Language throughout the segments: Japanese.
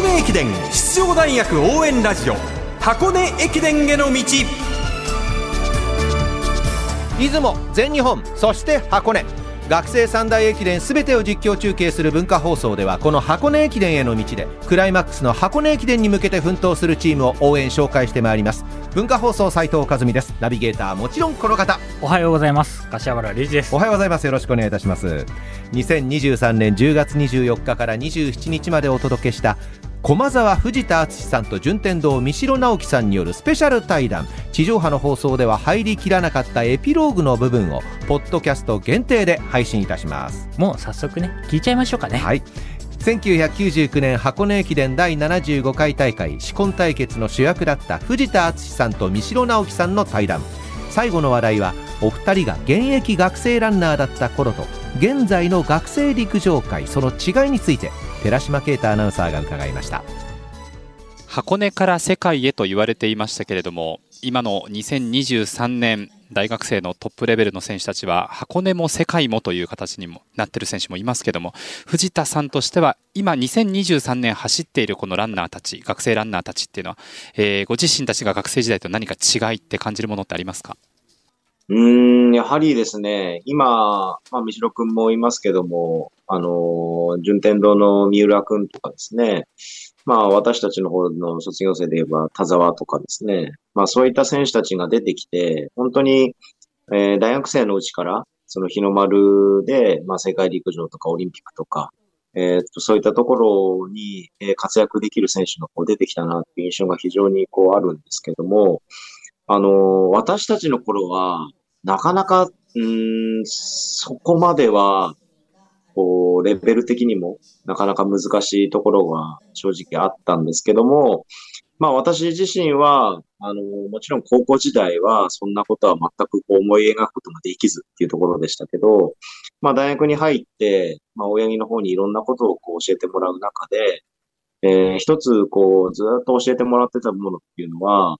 箱根駅伝出場大学応援ラジオ。箱根駅伝への道。出雲全日本そして箱根。学生三大駅伝すべてを実況中継する文化放送ではこの箱根駅伝への道でクライマックスの箱根駅伝に向けて奮闘するチームを応援紹介してまいります。文化放送斉藤和美です。ナビゲーターもちろんこの方。おはようございます。柏原隆二です。おはようございます。よろしくお願いいたします。2023年10月24日から27日までお届けした駒沢藤田敦さんと順天堂三代直樹さんによるスペシャル対談。地上波の放送では入りきらなかったエピローグの部分をポッドキャスト限定で配信いたします。もう早速ね聞いちゃいましょうかね。はい。1999年箱根駅伝第75回大会紫紺対決の主役だった藤田敦さんと三代直樹さんの対談。最後の話題はお二人が現役学生ランナーだった頃と現在の学生陸上界その違いについて寺島啓太アナウンサーが伺いました。箱根から世界へと言われていましたけれども今の2023年大学生のトップレベルの選手たちは箱根も世界もという形にもなっている選手もいますけども藤田さんとしては今2023年走っているこのランナーたち学生ランナーたちっていうのは、えー、ご自身たちが学生時代と何か違いって感じるものってありますか？うん、やはりですね、今、まあ、三代くんもいますけども、あの、順天堂の三浦くんとかですね、まあ、私たちの方の卒業生で言えば田沢とかですね、まあ、そういった選手たちが出てきて、本当に、えー、大学生のうちから、その日の丸で、まあ、世界陸上とかオリンピックとか、えー、っと、そういったところに、えー、活躍できる選手がこう出てきたなっていう印象が非常にこうあるんですけども、あの私たちの頃は、なかなか、うん、そこまでは、こう、レベル的にも、なかなか難しいところが正直あったんですけども、まあ私自身は、あの、もちろん高校時代はそんなことは全くこう思い描くことができずっていうところでしたけど、まあ大学に入って、まあ親木の方にいろんなことをこう教えてもらう中で、えー、一つこうずっと教えてもらってたものっていうのは、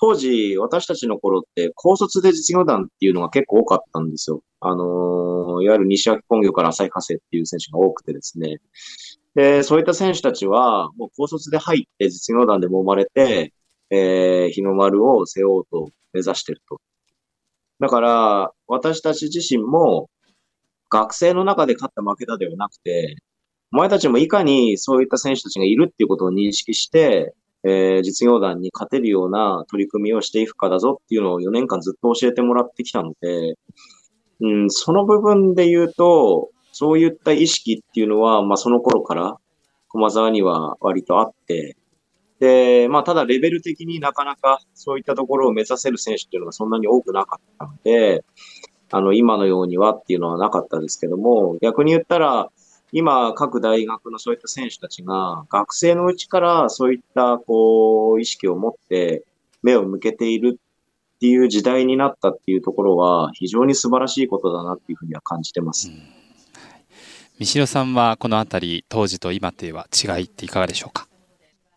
当時、私たちの頃って、高卒で実業団っていうのが結構多かったんですよ。あのー、いわゆる西脇工業から浅井化成っていう選手が多くてですね。で、そういった選手たちは、もう高卒で入って実業団でもまれて、えー、日の丸を背負おうと目指してると。だから、私たち自身も、学生の中で勝った負けたではなくて、お前たちもいかにそういった選手たちがいるっていうことを認識して、えー、実業団に勝てるような取り組みをしていくかだぞっていうのを4年間ずっと教えてもらってきたので、うん、その部分で言うと、そういった意識っていうのは、まあその頃から駒沢には割とあって、で、まあただレベル的になかなかそういったところを目指せる選手っていうのがそんなに多くなかったので、あの今のようにはっていうのはなかったですけども、逆に言ったら、今、各大学のそういった選手たちが、学生のうちからそういった、こう、意識を持って目を向けているっていう時代になったっていうところは、非常に素晴らしいことだなっていうふうには感じてます。三代さんは、このあたり、当時と今とは違いっていかがでしょうか？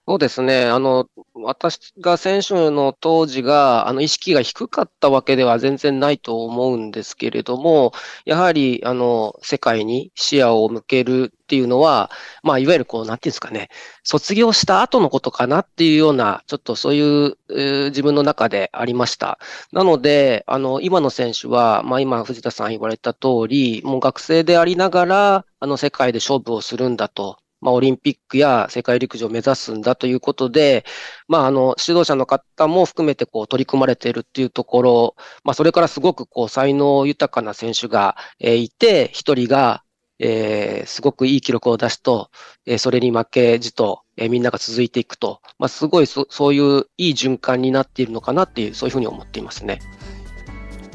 そうですね。あの、私が選手の当時が、あの、意識が低かったわけでは全然ないと思うんですけれども、やはり、あの、世界に視野を向けるっていうのは、まあ、いわゆるこう、なんていうんですかね、卒業した後のことかなっていうような、ちょっとそういう、えー、自分の中でありました。なので、あの、今の選手は、まあ、今、藤田さん言われた通り、もう学生でありながら、あの、世界で勝負をするんだと。まあ、オリンピックや世界陸上を目指すんだということで、まあ、あの、指導者の方も含めてこう取り組まれているっていうところ、まあ、それからすごくこう才能豊かな選手が、えー、いて、一人が、えー、すごくいい記録を出すと、えー、それに負けじと、えー、みんなが続いていくと、まあ、すごいそそういういい循環になっているのかなっていう、そういうふうに思っていますね。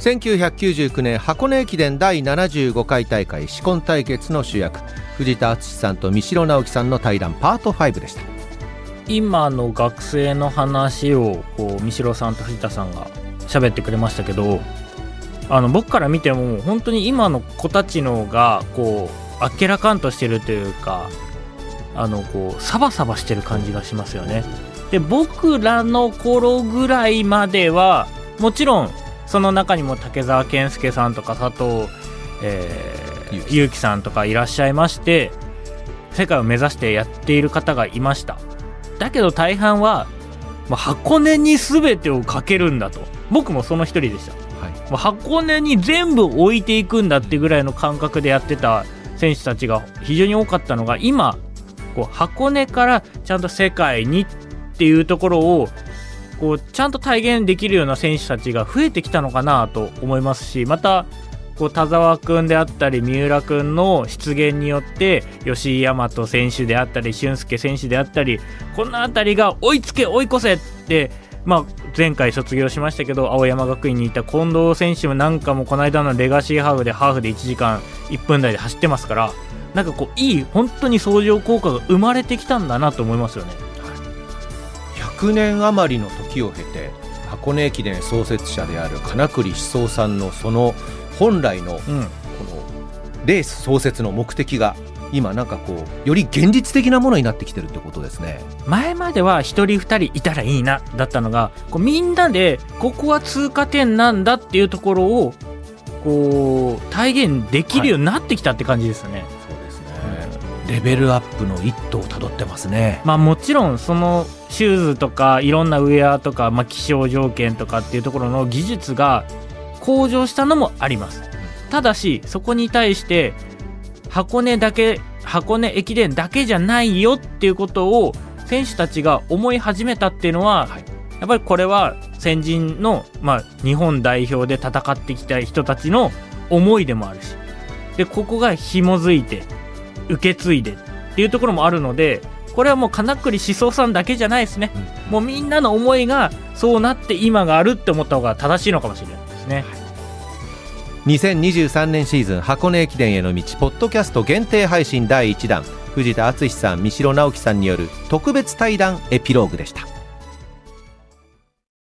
1999年箱根駅伝第75回大会紫紺対決の主役。藤田敦さんと三代直樹さんの対談パート5でした。今の学生の話をこう三代さんと藤田さんが喋ってくれましたけどあの僕から見ても本当に今の子たちのがこうあっけらかんとしてるというかあのこうサバサバしてる感じがしますよね。で僕らの頃ぐらいまではもちろんその中にも竹澤健介さんとか佐藤、えー、ゆうきさんとかいらっしゃいまして世界を目指してやっている方がいました。だけど大半はもう箱根に全てをかけるんだと。僕もその一人でした、はい。もう箱根に全部置いていくんだってぐらいの感覚でやってた選手たちが非常に多かったのが今こう箱根からちゃんと世界にっていうところをこうちゃんと体現できるような選手たちが増えてきたのかなと思いますしまたこう田澤君であったり三浦君の出現によって吉井大和選手であったり俊介選手であったりこの辺りが追いつけ追い越せって、まあ、前回卒業しましたけど青山学院にいた近藤選手もなんかもこの間のレガシーハーフでハーフで1時間1分台で走ってますからなんかこういい本当に相乗効果が生まれてきたんだなと思いますよね。100年余りの時を経て箱根駅伝創設者である金栗思想さんのその本来のこうんのレース創設の目的が今なんかこうより現実的なものになってきてるってことですね。前までは1人2人いたらいいなだったのがこうみんなでここは通過点なんだっていうところをこう体現できるようになってきたって感じですよね。そうですね。レベルアップの一途をたどってますね。まあもちろんそのシューズとかいろんなウェアとか、まあ、気象条件とかっていうところの技術が向上したのもありますただしそこに対して箱根だけ箱根駅伝だけじゃないよっていうことを選手たちが思い始めたっていうのは、はいやっぱりこれは先人の、まあ、日本代表で戦ってきた人たちの思いでもあるしでここが紐づいて受け継いでっていうところもあるのでこれはもう金栗思想さんだけじゃないですね、もうみんなの思いがそうなって今があるって思った方が正しいのかもしれないですね。2023年シーズン箱根駅伝への道ポッドキャスト限定配信第1弾。藤田敦さん三代直樹さんによる特別対談エピローグでした